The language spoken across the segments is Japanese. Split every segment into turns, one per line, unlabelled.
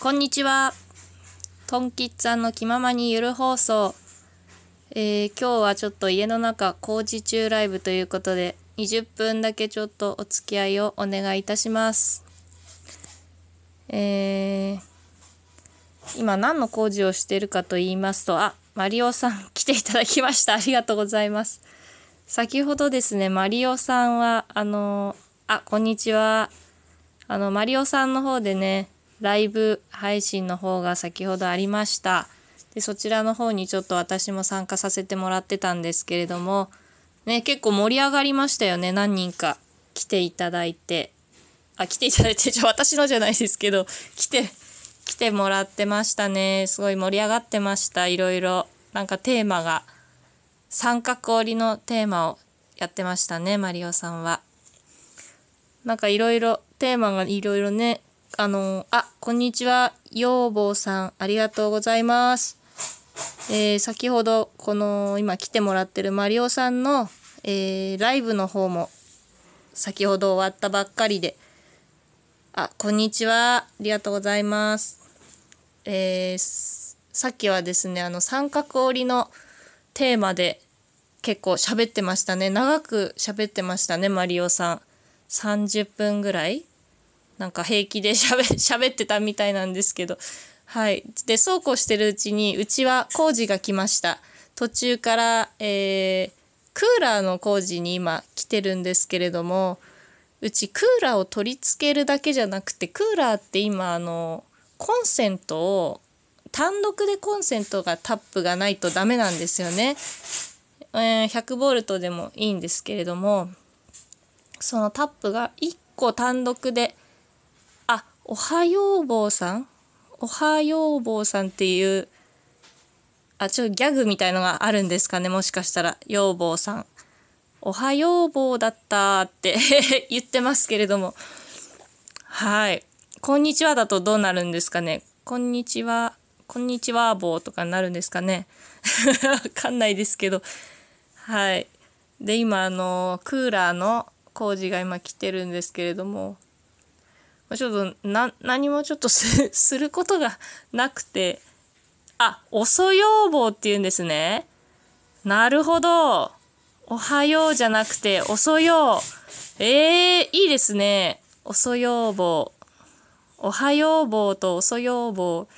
こんにちは。トンキッツァの気ままにゆる放送。えー、今日はちょっと家の中工事中ライブということで、20分だけちょっとお付き合いをお願いいたします。えー、今何の工事をしているかと言いますと、あ、マリオさん来ていただきました。ありがとうございます。先ほどですね、マリオさんは、あのあ、こんにちは。あの、マリオさんの方でね、ライブ配信の方が先ほどありました。で、そちらの方にちょっと私も参加させてもらってたんですけれども、ね、結構盛り上がりましたよね、何人か来ていただいて。あ、来ていただいて、じゃ私のじゃないですけど、来て、来てもらってましたね。すごい盛り上がってました、いろいろ。なんかテーマが、三角折りのテーマをやってましたね、マリオさんは。なんかいろいろテーマがいろいろね、あの、あ、こんにちは、養坊さん、ありがとうございます。えー、先ほど、この、今来てもらってるマリオさんの、えー、ライブの方も、先ほど終わったばっかりで、あ、こんにちは、ありがとうございます。えー、さっきはですね、あの、三角折りのテーマで結構喋ってましたね。長く喋ってましたね、マリオさん。30分ぐらいなんか平気で 喋ってたみたいなんですけど。はい。でそうこうしてるうちにうちは工事が来ました。途中から、えー、クーラーの工事に今来てるんですけれどもうちクーラーを取り付けるだけじゃなくてクーラーって今あのコンセントを単独でコンセントがタップがないとダメなんですよね。えー、100ボルトでもいいんですけれどもそのタップが1個単独でおはよう坊さん？おはよう坊さんっていうあちょっとギャグみたいのがあるんですかねもしかしたら。よう坊さん。おはよう坊だったって 言ってますけれども。はい。こんにちはだとどうなるんですかね？こんにちはこんにちは坊とかになるんですかね？わかんないですけど。はい。で今あのクーラーの工事が今来てるんですけれども。ちょっとな何もちょっとすることがなくてあ遅要望っていうんですね。なるほど。おはようじゃなくて遅よう。えー、いいですね。遅要望おはよう坊と遅要望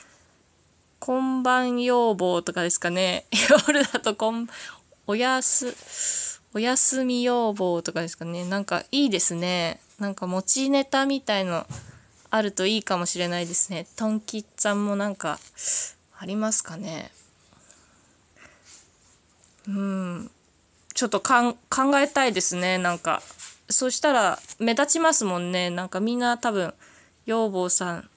こんばん要望とかですかね。夜だとこんおやすお休み要望とかですかね。なんかいいですね。なんか持ちネタみたいのあるといいかもしれないですね。トンキッツァンもなんかありますかね。うん。ちょっと考えたいですね。なんか。そしたら目立ちますもんね。なんかみんな多分養坊さん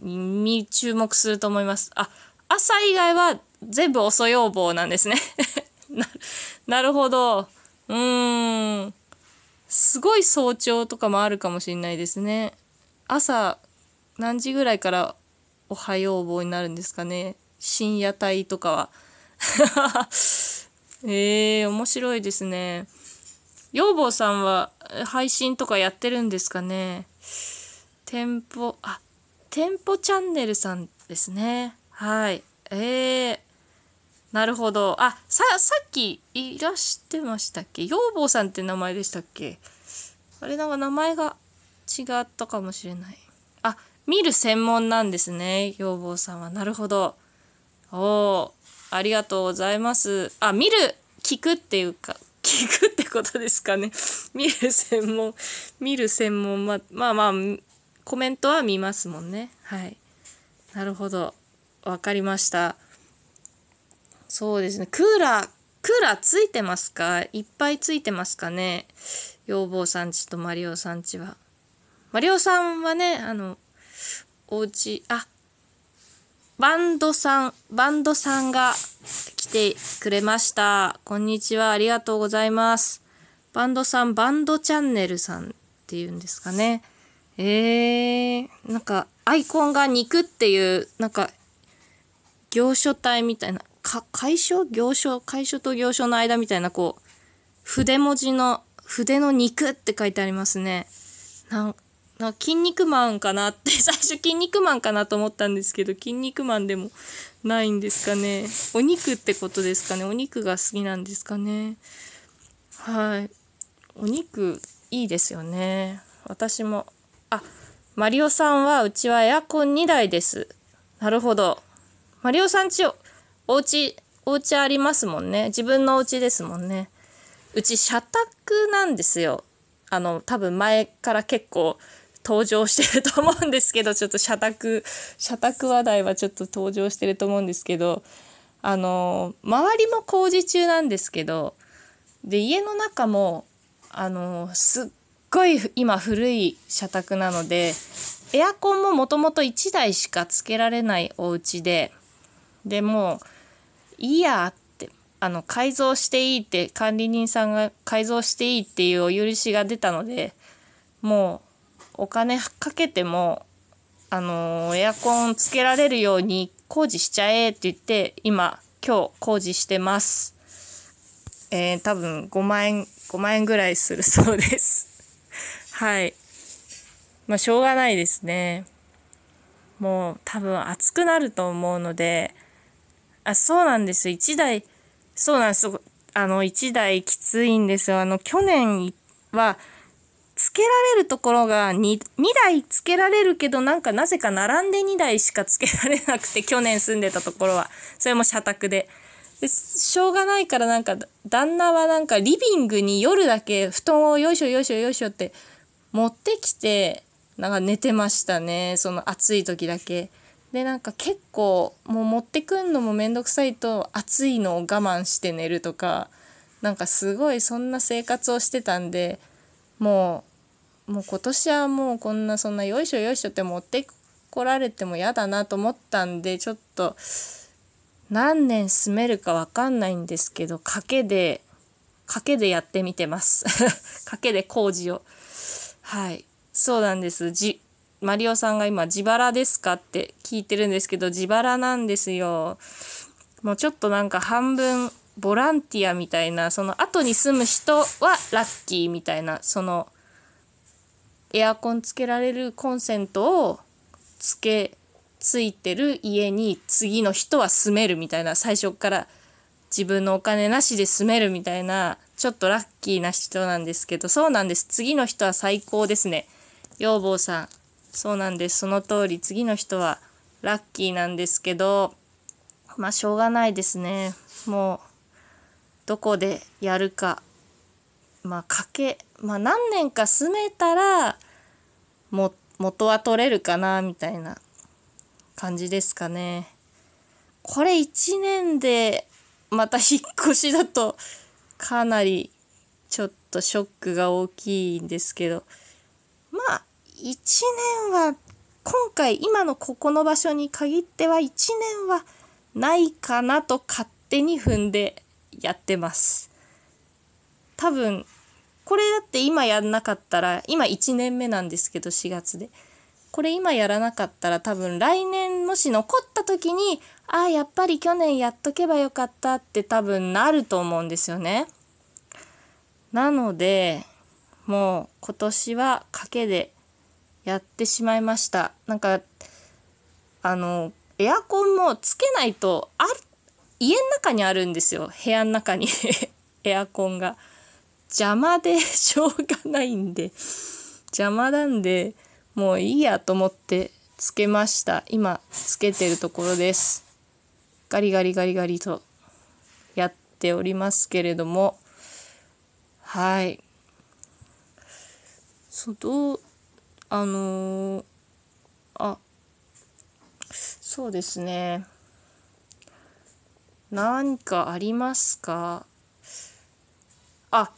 に注目すると思います。あ朝以外は全部遅要望なんですね。なるほど。うーん。すごい早朝とかもあるかもしれないですね。朝何時ぐらいからおはよう棒になるんですかね。深夜帯とかは。えー、面白いですね。養坊さんは配信とかやってるんですかね。店舗、あ、店舗チャンネルさんですね。はい。えー、なるほど。あ、さ、さっきいらしてましたっけ？養坊さんって名前でしたっけ？あれなんか名前が違ったかもしれない。あ、見る専門なんですね。養坊さんは。なるほど。おおありがとうございます。あ、見る、聞くっていうか、聞くってことですかね。見る専門、見る専門、ま、まあまあ、コメントは見ますもんね。はい。なるほど。わかりました。そうですね。クーラー、クーラーついてますか？いっぱいついてますかね？要望さんちとマリオさんちは。マリオさんはね、あの、お家、あ、バンドさん、バンドさんが来てくれました。こんにちは。ありがとうございます。バンドさん、バンドチャンネルさんっていうんですかね。えー、なんか、アイコンが肉っていう、なんか、行書体みたいな、か楷書行書楷書と行書の間みたいなこう筆文字の筆の肉って書いてありますね。なんな筋肉マンかなって 最初筋肉マンかなと思ったんですけど筋肉マンでもないんですかね。お肉ってことですかね。お肉が好きなんですかね。はい。お肉いいですよね。私も。あマリオさんはうちはエアコン2台です。なるほど。マリオさんちをお家お家ありますもんね。自分のお家ですもんね。うち社宅なんですよ。あの多分前から結構登場してると思うんですけどちょっと社宅社宅話題はちょっと登場してると思うんですけどあの周りも工事中なんですけどで家の中もあのすっごい今古い社宅なのでエアコンももともと1台しかつけられないお家ででもういいやってあの改造していいって管理人さんが改造していいっていうお許しが出たのでもうお金かけてもあのエアコンつけられるように工事しちゃえって言って今今日工事してます。えー、多分5万円5万円ぐらいするそうです。はい。まあしょうがないですね。もう多分暑くなると思うのであそうなんです。1台そうなんです。あの1台きついんですよ。あの去年はつけられるところが 2, 2台つけられるけどなんかなぜか並んで2台しかつけられなくて去年住んでたところは。それも社宅で。でしょうがないからなんか旦那はなんかリビングに夜だけ布団をよいしょよいしょよいしょって持ってきてなんか寝てましたね。その暑い時だけ。でなんか結構もう持ってくんのも面倒くさいと暑いのを我慢して寝るとかなんかすごいそんな生活をしてたんでもうもう今年はもうこんなそんなよいしょよいしょって持ってこられても嫌だなと思ったんでちょっと何年住めるか分かんないんですけど賭けで賭けでやってみてます。賭けで工事を。はい。そうなんです。じマリオさんが今自腹ですかって聞いてるんですけど自腹なんですよ。もうちょっとなんか半分ボランティアみたいなその後に住む人はラッキーみたいなそのエアコンつけられるコンセントをつけついてる家に次の人は住めるみたいな最初から自分のお金なしで住めるみたいなちょっとラッキーな人なんですけどそうなんです。次の人は最高ですね。養坊さん。そうなんです。その通り次の人はラッキーなんですけどまあしょうがないですね。もうどこでやるか。まあかけ。まあ何年か住めたらも元は取れるかなみたいな感じですかね。これ1年でまた引っ越しだとかなりちょっとショックが大きいんですけど。まあ1年は今回今のここの場所に限っては1年はないかなと勝手に踏んでやってます。多分これだって今やんなかったら今1年目なんですけど4月で。これ今やらなかったら多分来年もし残った時にああやっぱり去年やっとけばよかったって多分なると思うんですよね。なのでもう今年は賭けでやってしまいました。なんかあのエアコンもつけないとあ家の中にあるんですよ。部屋の中に。エアコンが。邪魔でしょうがないんで。邪魔なんでもういいやと思ってつけました。今つけてるところです。ガリガリガリガリとやっておりますけれども。はい。そうどうあのー、あそうですね。何かありますか？あ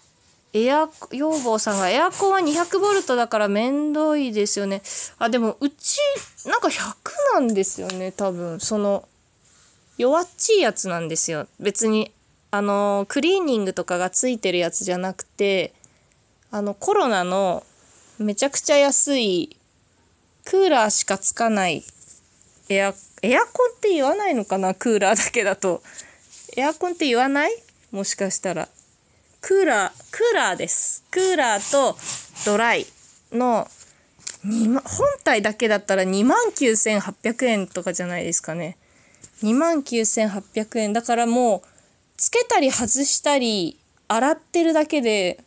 エア養坊さんがエアコンは200ボルトだから面倒いですよね。あでもうちなんか100なんですよね多分。その弱っちいやつなんですよ。別にあのクリーニングとかがついてるやつじゃなくてあのコロナのめちゃくちゃ安い。クーラーしかつかない。エアエアコンって言わないのかな？クーラーだけだと。エアコンって言わない？もしかしたら。クーラークーラーです。クーラーとドライの2本体だけだったら29,800円とかじゃないですかね。29,800円。だからもうつけたり外したり洗ってるだけで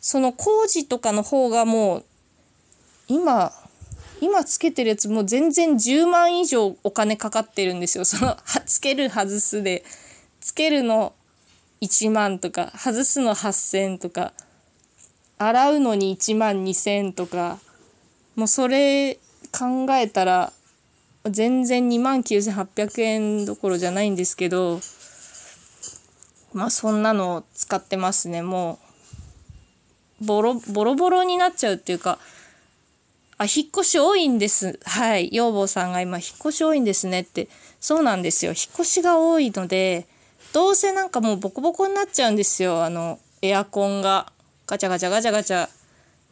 その工事とかの方がもう今今つけてるやつもう全然10万以上お金かかってるんですよ。そのつける外すで。つけるの1万とか外すの8,000とか。洗うのに1万2,000とか。もうそれ考えたら全然2万9,800円どころじゃないんですけど。まあそんなのを使ってますね。もうボロボロボロになっちゃうっていうかあ引っ越し多いんです。はい。養母さんが今引っ越し多いんですねって。そうなんですよ。引っ越しが多いのでどうせなんかもうボコボコになっちゃうんですよ。あのエアコンが。ガチャガチャガチャガチャ。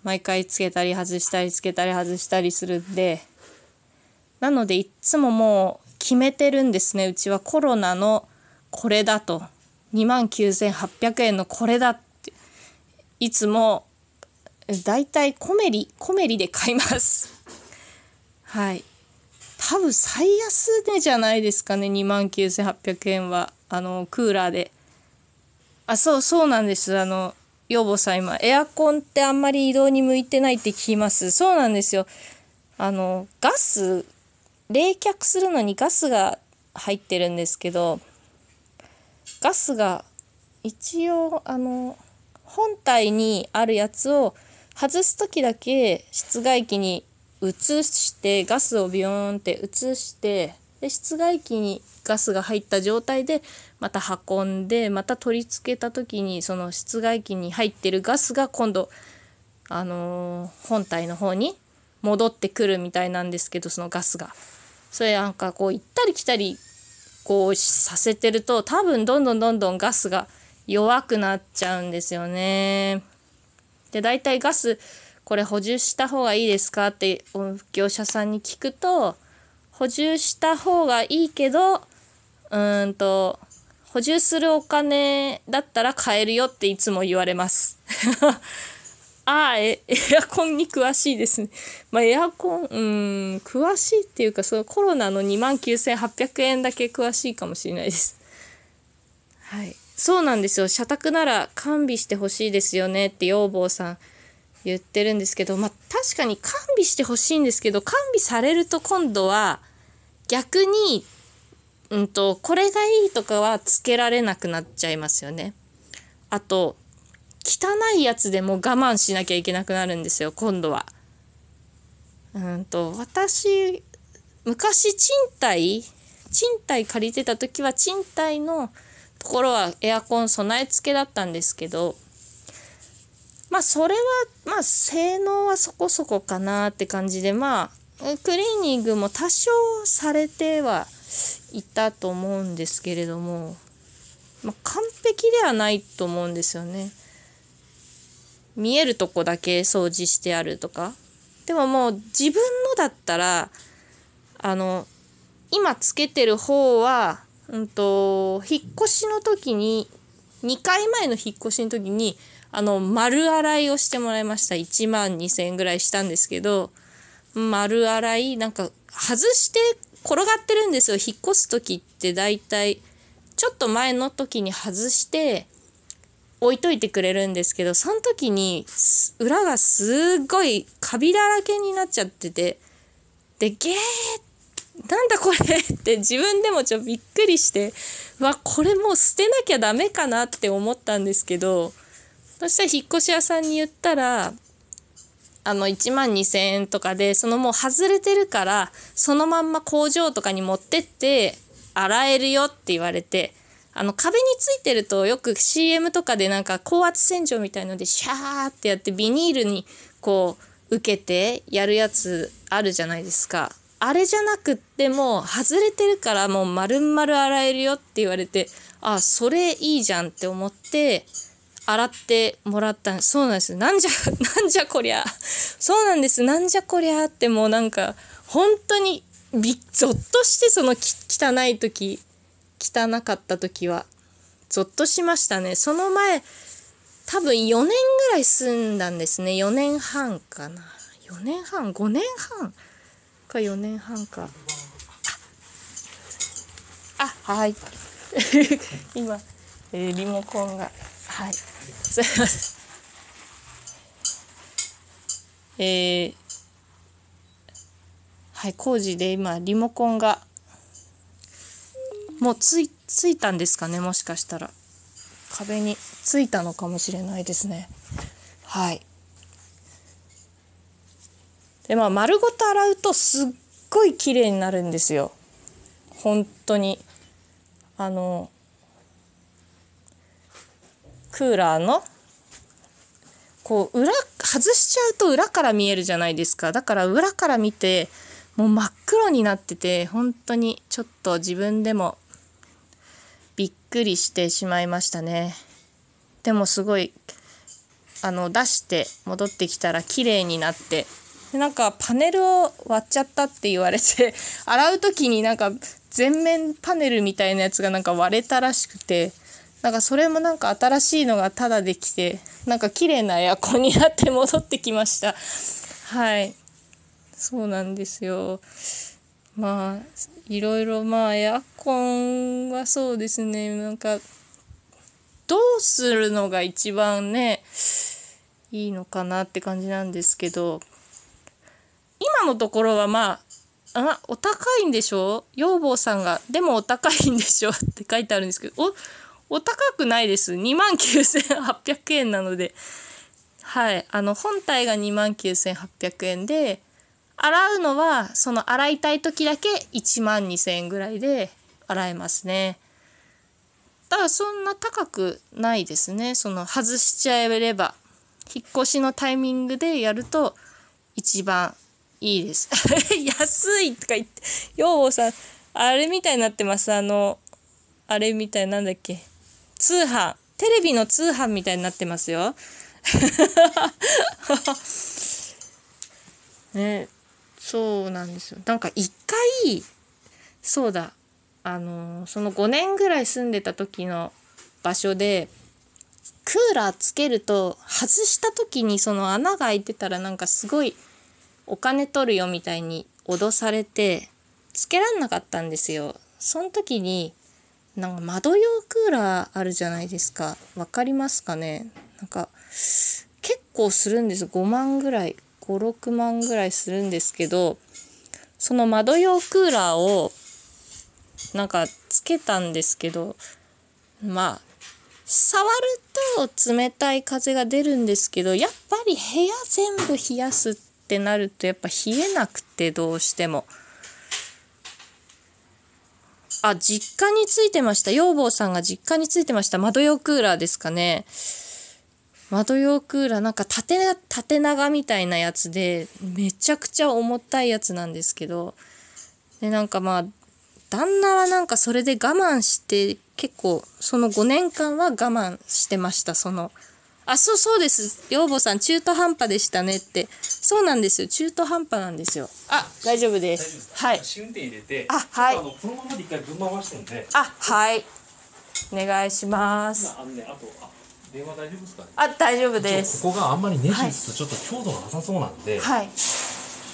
毎回つけたり外したりつけたり外したりするんで。なのでいっつももう決めてるんですね。うちはコロナのこれだと。29,800円のこれだって。いつもだいたいコメリコメリで買います。はい。多分最安値じゃないですかね。2万9800円は。あのクーラーで。あそうそうなんです。あの養母さん今エアコンってあんまり移動に向いてないって聞きます。そうなんですよ。あのガス冷却するのにガスが入ってるんですけどガスが一応あの本体にあるやつを外す時だけ室外機に移してガスをビヨーンって移してで室外機にガスが入った状態でまた運んでまた取り付けた時にその室外機に入ってるガスが今度あのー、本体の方に戻ってくるみたいなんですけどそのガスが。それなんかこう行ったり来たりこうさせてると多分どんどんどんどんガスが弱くなっちゃうんですよね。で大体ガスこれ補充した方がいいですかって業者さんに聞くと補充した方がいいけどうんと補充するお金だったら買えるよっていつも言われます。ああエアコンに詳しいですね。まあ、エアコンうん詳しいっていうかそのコロナの2万9800円だけ詳しいかもしれないです。はい。そうなんですよ社宅なら完備してほしいですよねって要望さん言ってるんですけどまあ確かに完備してほしいんですけど完備されると今度は逆にうんとこれがいいとかはつけられなくなっちゃいますよね。あと汚いやつでも我慢しなきゃいけなくなるんですよ今度は。うんと私昔賃貸賃貸借りてた時は賃貸のところはエアコン備え付けだったんですけどまあそれはまあ性能はそこそこかなって感じでまあクリーニングも多少されてはいたと思うんですけれども、まあ、完璧ではないと思うんですよね。見えるとこだけ掃除してあるとかでももう自分のだったらあの今つけてる方はうんと引っ越しの時に2回前の引っ越しの時にあの丸洗いをしてもらいました。1万2,000円ぐらいしたんですけど丸洗いなんか外して転がってるんですよ。引っ越す時って大体ちょっと前の時に外して置いといてくれるんですけどその時に裏がすっごいカビだらけになっちゃっててでゲーなんだこれって自分でもちょっとびっくりしてわこれもう捨てなきゃダメかなって思ったんですけどそしたら引っ越し屋さんに言ったらあの1万2,000円とかでそのもう外れてるからそのまんま工場とかに持ってって洗えるよって言われてあの壁についてるとよく CM とかでなんか高圧洗浄みたいのでシャーってやってビニールにこう受けてやるやつあるじゃないですか。あれじゃなくっても外れてるからもう丸々洗えるよって言われてあそれいいじゃんって思って洗ってもらったそうなんです。なんじゃ なんじゃこりゃ。そうなんです。なんじゃこりゃってもうなんか本当にびゾッとしてその汚い時汚かった時はゾッとしましたね。その前多分4年ぐらい住んだんですね。4年半かな。4年半？5年半？か4年半か。あはい。今、えーリモコンがはい。すいませんえーはい工事で今リモコンがもうついついたんですかねもしかしたら。壁についたのかもしれないですね。はい。でまあ丸ごと洗うとすっごい綺麗になるんですよ。本当に。あのクーラーのこう裏外しちゃうと裏から見えるじゃないですか。だから裏から見てもう真っ黒になってて本当にちょっと自分でもびっくりしてしまいましたね。でもすごいあの出して戻ってきたら綺麗になってなんかパネルを割っちゃったって言われて 洗う時になんか全面パネルみたいなやつがなんか割れたらしくてなんかそれもなんか新しいのがタダできてなんか綺麗なエアコンになって戻ってきました。はい。そうなんですよ。まあいろいろまあエアコンはそうですね。なんかどうするのが一番ねいいのかなって感じなんですけど。今のところはまああお高いんでしょ？養坊さんが「でもお高いんでしょ」って書いてあるんですけどおお高くないです。2万9800円なので。はい。あの本体が2万9800円で洗うのはその洗いたい時だけ1万2,000円ぐらいで洗えますね。だからそんな高くないですね。その外しちゃえれば引っ越しのタイミングでやると一番いいです。安いとか言ってようさんあれみたいになってます。あのあれみたいなんだっけ？通販。テレビの通販みたいになってますよ。ねそうなんですよ。なんか一回そうだ。あのその5年ぐらい住んでた時の場所でクーラーつけると外した時にその穴が開いてたらなんかすごいお金取るよみたいに脅されてつけらんなかったんですよ。その時になんか窓用クーラーあるじゃないですか。わかりますかね？なんか結構するんです5万ぐらい56万ぐらいするんですけどその窓用クーラーをなんかつけたんですけどまあ触ると冷たい風が出るんですけどやっぱり部屋全部冷やすってってなるとやっぱ冷えなくてどうしても。あ実家についてました。養坊さんが実家についてました。窓用クーラーですかね。窓用クーラーなんか縦縦長みたいなやつでめちゃくちゃ重たいやつなんですけど。でなんかまあ旦那はなんかそれで我慢して結構その5年間は我慢してましたそのあそうそうです。養母さん中途半端でしたねって。そうなんですよ。中途半端なんですよ。あ大丈夫です。はい。
試運転入れて
あはい。
あのこのままで一回ぶん回してんで。
あはい。お願いします。
今あのねあとあ電話大丈夫ですかね？
あ大丈夫です。
ここがあんまりネジ打つとちょっと強度がなさそうなんで、
はい。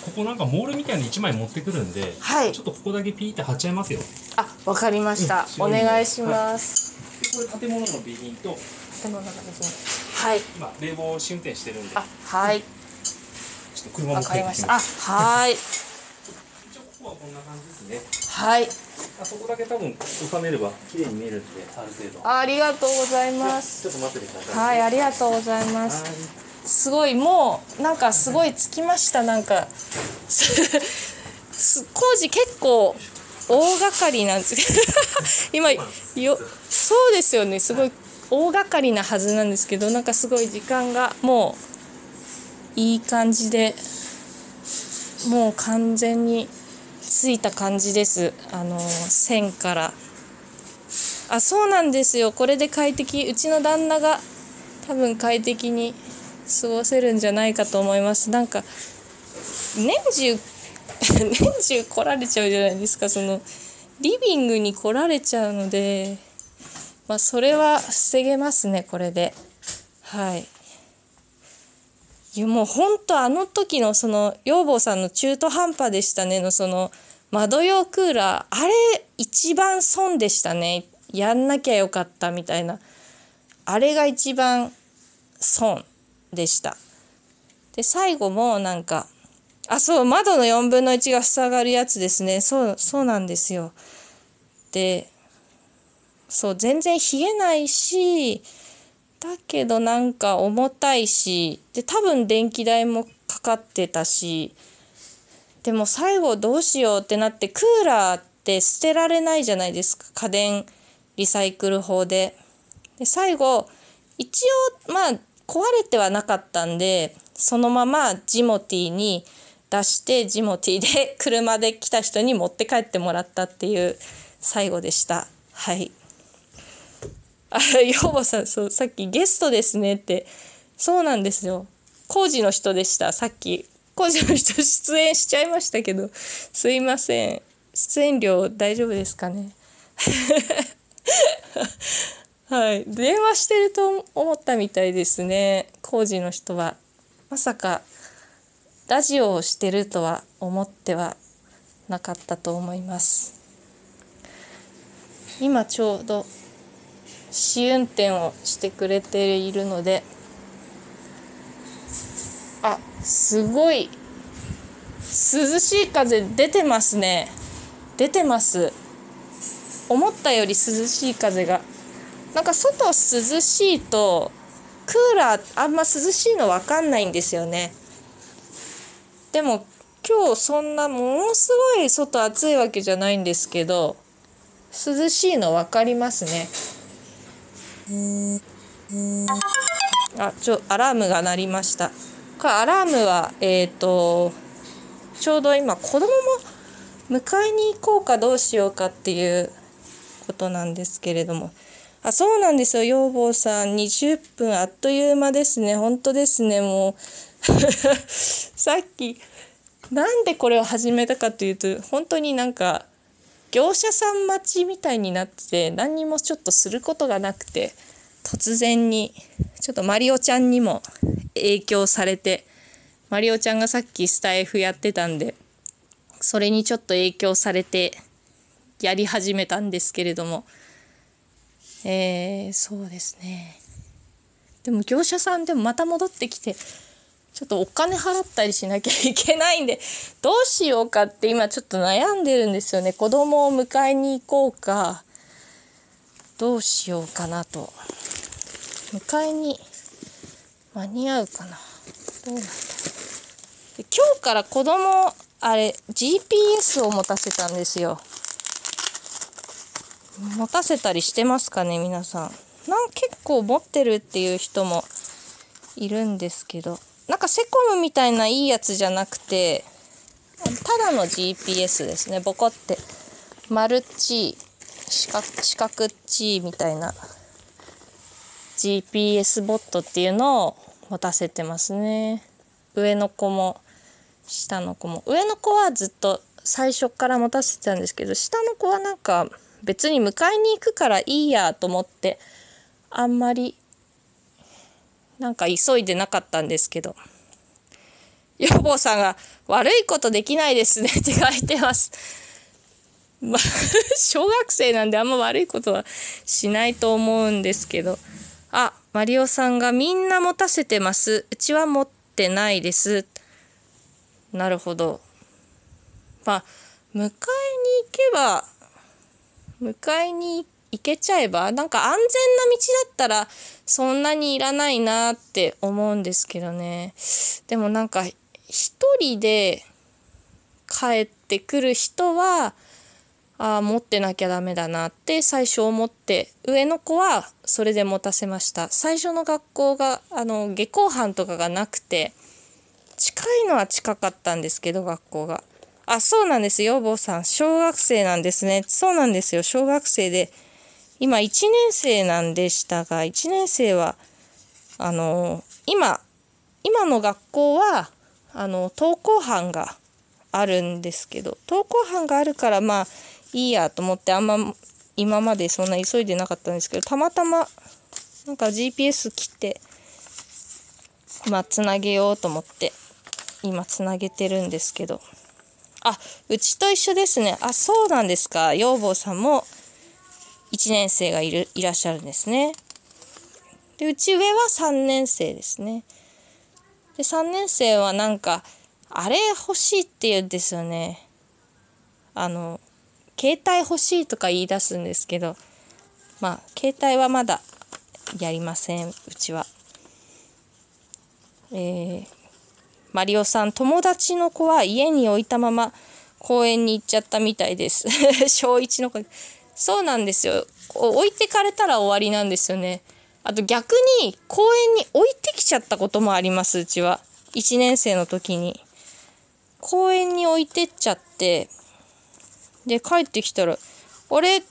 ここなんかモールみたいに1枚持ってくるんで、
はい。
ちょっとここだけピーって貼っちゃいますよ。で
あわかりました。お
うん
願いします。
これ建物の備品と
でもなんかですね。はい。
今冷房試運転してるんで。
あはい。
ちょっと車
ました。あ
す。
はい。
一応ここはこんな感じですね。
はい。
あそこだけ多分収めれば綺麗に見えるんである程度。
ありがとうございます。
ちょっと待っててください。
はいありがとうございます。
はい。
すごいもうなんかすごいつきましたなんか。す工事結構大掛かりなんですけど。今よそうですよね。すごい大掛かりなはずなんですけどなんかすごい時間がもういい感じでもう完全についた感じです。あの線から。あそうなんですよ。これで快適。うちの旦那が多分快適に過ごせるんじゃないかと思います。なんか年中 年中来られちゃうじゃないですか。そのリビングに来られちゃうので。まあそれは防げますねこれで。はい。いやもう本当あの時のその養坊さんの中途半端でしたねのその窓用クーラーあれ一番損でしたね。やんなきゃよかったみたいな。あれが一番損でした。で最後もなんかあそう窓の4分の1が塞がるやつですね。そうそうなんですよ。でそう全然冷えないしだけどなんか重たいしで多分電気代もかかってたしでも最後どうしようってなってクーラーって捨てられないじゃないですか家電リサイクル法で。で最後一応まあ壊れてはなかったんでそのままジモティーに出してジモティーで 車で来た人に持って帰ってもらったっていう最後でしたはいあ養母さんそうさっきゲストですねって。そうなんですよ。工事の人でした。さっき。工事の人出演しちゃいましたけど。すいません。出演料大丈夫ですかね？はい。電話してると思ったみたいですね。工事の人は。まさかラジオをしてるとは思ってはなかったと思います。今ちょうど試運転をしてくれているのであすごい涼しい風出てますね。出てます。思ったより涼しい風が。なんか外涼しいとクーラーあんま涼しいの分かんないんですよね。でも今日そんなものすごい外暑いわけじゃないんですけど涼しいの分かりますね。あちょアラームが鳴りました。これアラームはえっ、ー、とちょうど今子供も迎えに行こうかどうしようかっていうことなんですけれども。あそうなんですよ養坊さん。20分あっという間ですね。本当ですねもう。さっきなんでこれを始めたかというと本当になんか業者さん待ちみたいになってて何にもちょっとすることがなくて突然にちょっとマリオちゃんにも影響されてマリオちゃんがさっきスタイフやってたんでそれにちょっと影響されてやり始めたんですけれども。えー、そうですね。でも業者さんでもまた戻ってきてちょっとお金払ったりしなきゃいけないんでどうしようかって今ちょっと悩んでるんですよね。子供を迎えに行こうか。どうしようかなと。迎えに間に合うかな。どうなんだ今日から子供あれ GPS を持たせたんですよ。持たせたりしてますかね皆さん。なん結構持ってるっていう人もいるんですけど。なんかセコムみたいないいやつじゃなくてただの GPS ですね。ボコって。マルチ四角四角っちみたいな。GPS ボットっていうのを持たせてますね。上の子も下の子も。上の子はずっと最初から持たせてたんですけど下の子はなんか別に迎えに行くからいいやと思ってあんまりなんか急いでなかったんですけど。予防さんが「悪いことできないですね」って書いてます。まあ、小学生なんであんま悪いことはしないと思うんですけど。あマリオさんが「みんな持たせてます。うちは持ってないです」なるほど。まあ迎えに行けば迎えに行行けちゃえばなんか安全な道だったらそんなにいらないなって思うんですけどね。でもなんか一人で帰ってくる人はああ持ってなきゃダメだなって最初思って上の子はそれで持たせました。最初の学校があの下校班とかがなくて近いのは近かったんですけど学校が。あそうなんですよ坊さん。小学生なんですね。そうなんですよ。小学生で今1年生なんでしたが1年生はあの今今の学校はあの登校班があるんですけど登校班があるからまあいいやと思ってあんま今までそんな急いでなかったんですけどたまたまなんか GPS 切ってまあつなげようと思って今つなげてるんですけど。あうちと一緒ですね。あそうなんですか。養坊さんも1年生がいるいらっしゃるんですね。でうち上は3年生ですね。で3年生はなんかあれ欲しいって言うんですよね。あの携帯欲しいとか言い出すんですけどまあ携帯はまだやりませんうちは。えー、マリオさん友達の子は家に置いたまま公園に行っちゃったみたいです。小1の子。そうなんですよ。置いてかれたら終わりなんですよね。あと逆に公園に置いてきちゃったこともありますうちは。1年生の時に。公園に置いてっちゃって。で帰ってきたら「俺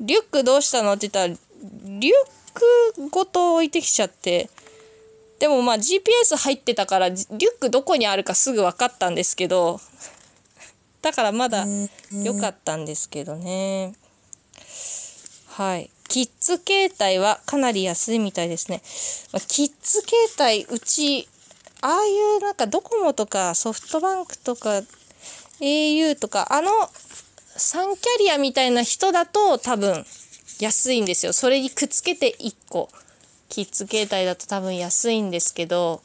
リュックどうしたの?」って言ったらリュックごと置いてきちゃって。でもまあ GPS 入ってたからリュックどこにあるかすぐ分かったんですけど。だからまだ良かったんですけどね。はい。キッズ携帯はかなり安いみたいですね、まあ、キッズ携帯うちああいうなんかドコモとかソフトバンクとか au とかあの3キャリアみたいな人だと多分安いんですよ。それにくっつけて1個。キッズ携帯だと多分安いんですけど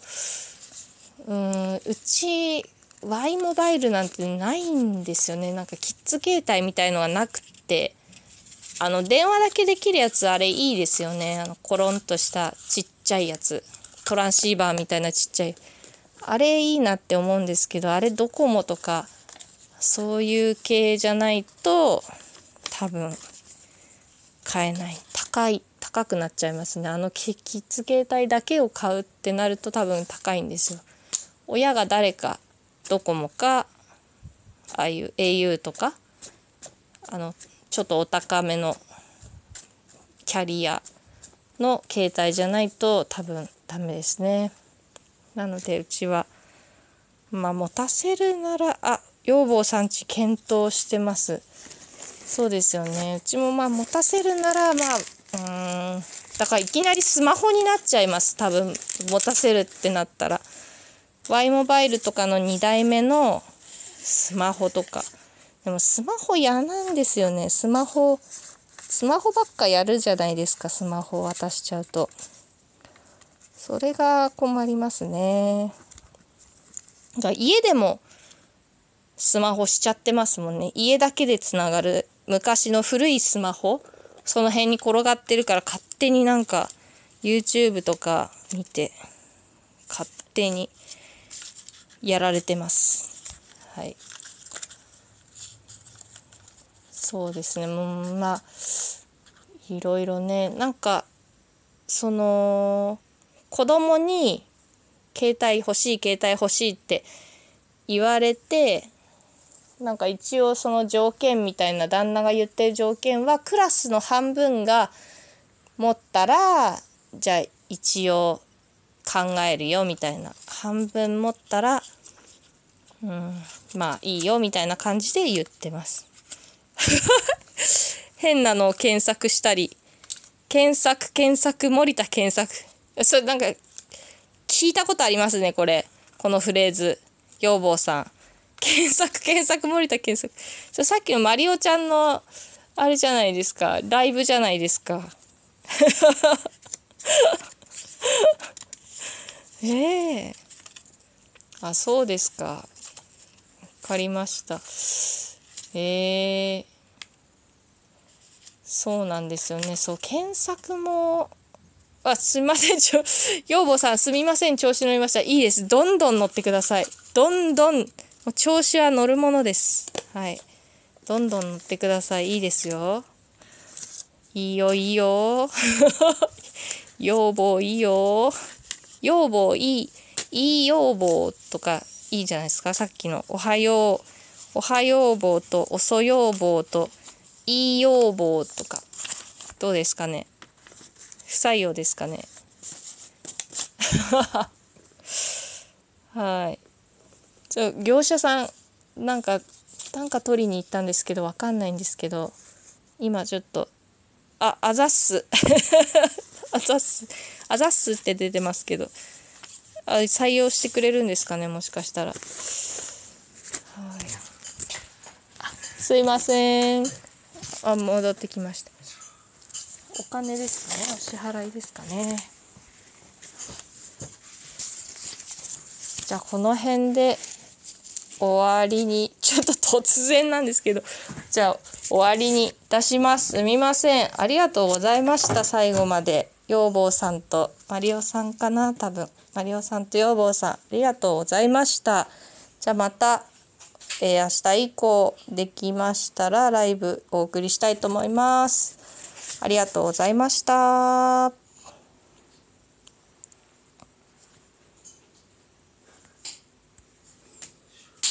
うんうち Y モバイルなんてないんですよね。なんかキッズ携帯みたいのがなくて。あの電話だけできるやつあれいいですよね。あのコロンとしたちっちゃいやつ。トランシーバーみたいなちっちゃい。あれいいなって思うんですけどあれドコモとかそういう系じゃないと多分買えない。高い高くなっちゃいますね。あのキッズ携帯だけを買うってなると多分高いんですよ。親が誰かドコモかああいう au とかあのちょっとお高めのキャリアの携帯じゃないと多分ダメですね。なのでうちはまあ持たせるならあ養坊さんち検討してます。そうですよね。うちもまあ持たせるならまあうーんだからいきなりスマホになっちゃいます。多分持たせるってなったら。Y モバイルとかの2代目のスマホとか。でもスマホ嫌なんですよね。スマホスマホばっかやるじゃないですか。スマホ渡しちゃうと。それが困りますね。だ家でもスマホしちゃってますもんね。家だけでつながる昔の古いスマホその辺に転がってるから勝手になんか YouTube とか見て勝手にやられてます。はい。そうですね。もうまあいろいろね。なんかその子供に携帯欲しい携帯欲しいって言われてなんか一応その条件みたいな旦那が言ってる条件はクラスの半分が持ったらじゃあ一応考えるよみたいな。半分持ったらうんまあいいよみたいな感じで言ってます。変なのを検索したり検索検索森田検索。それなんか聞いたことありますねこれ。このフレーズ。養坊さん。検索検索森田検索。そさっきのマリオちゃんのあれじゃないですか。ライブじゃないですか。ええ。あそうですか。分かりました。ええそうなんですよねそう検索もあすみませんちょ養母さんすみません調子乗りましたいいですどんどん乗ってくださいどんどん調子は乗るものです。はい。どんどん乗ってください。いいですよ。いいよ、いいよ。要望いいよ。要望いい。いい要望とかいいじゃないですか。さっきのおはよう。おはよう棒と遅要望といい要望とか。どうですかね？不採用ですかね？はい。ちょ業者さんなんか単価取りに行ったんですけどわかんないんですけど今ちょっとああざっす あざっすあざっすって出てますけどあ採用してくれるんですかね？もしかしたらはいあすいません。あ戻ってきました。お金ですね。お支払いですかね。じゃあこの辺で終わりに。ちょっと突然なんですけど。じゃあ終わりにいたします。すみません。ありがとうございました。最後まで。養坊さんとマリオさんかな。多分。マリオさんと養坊さん。ありがとうございました。じゃあまた、えー、明日以降できましたらライブお送りしたいと思いますありがとうございました。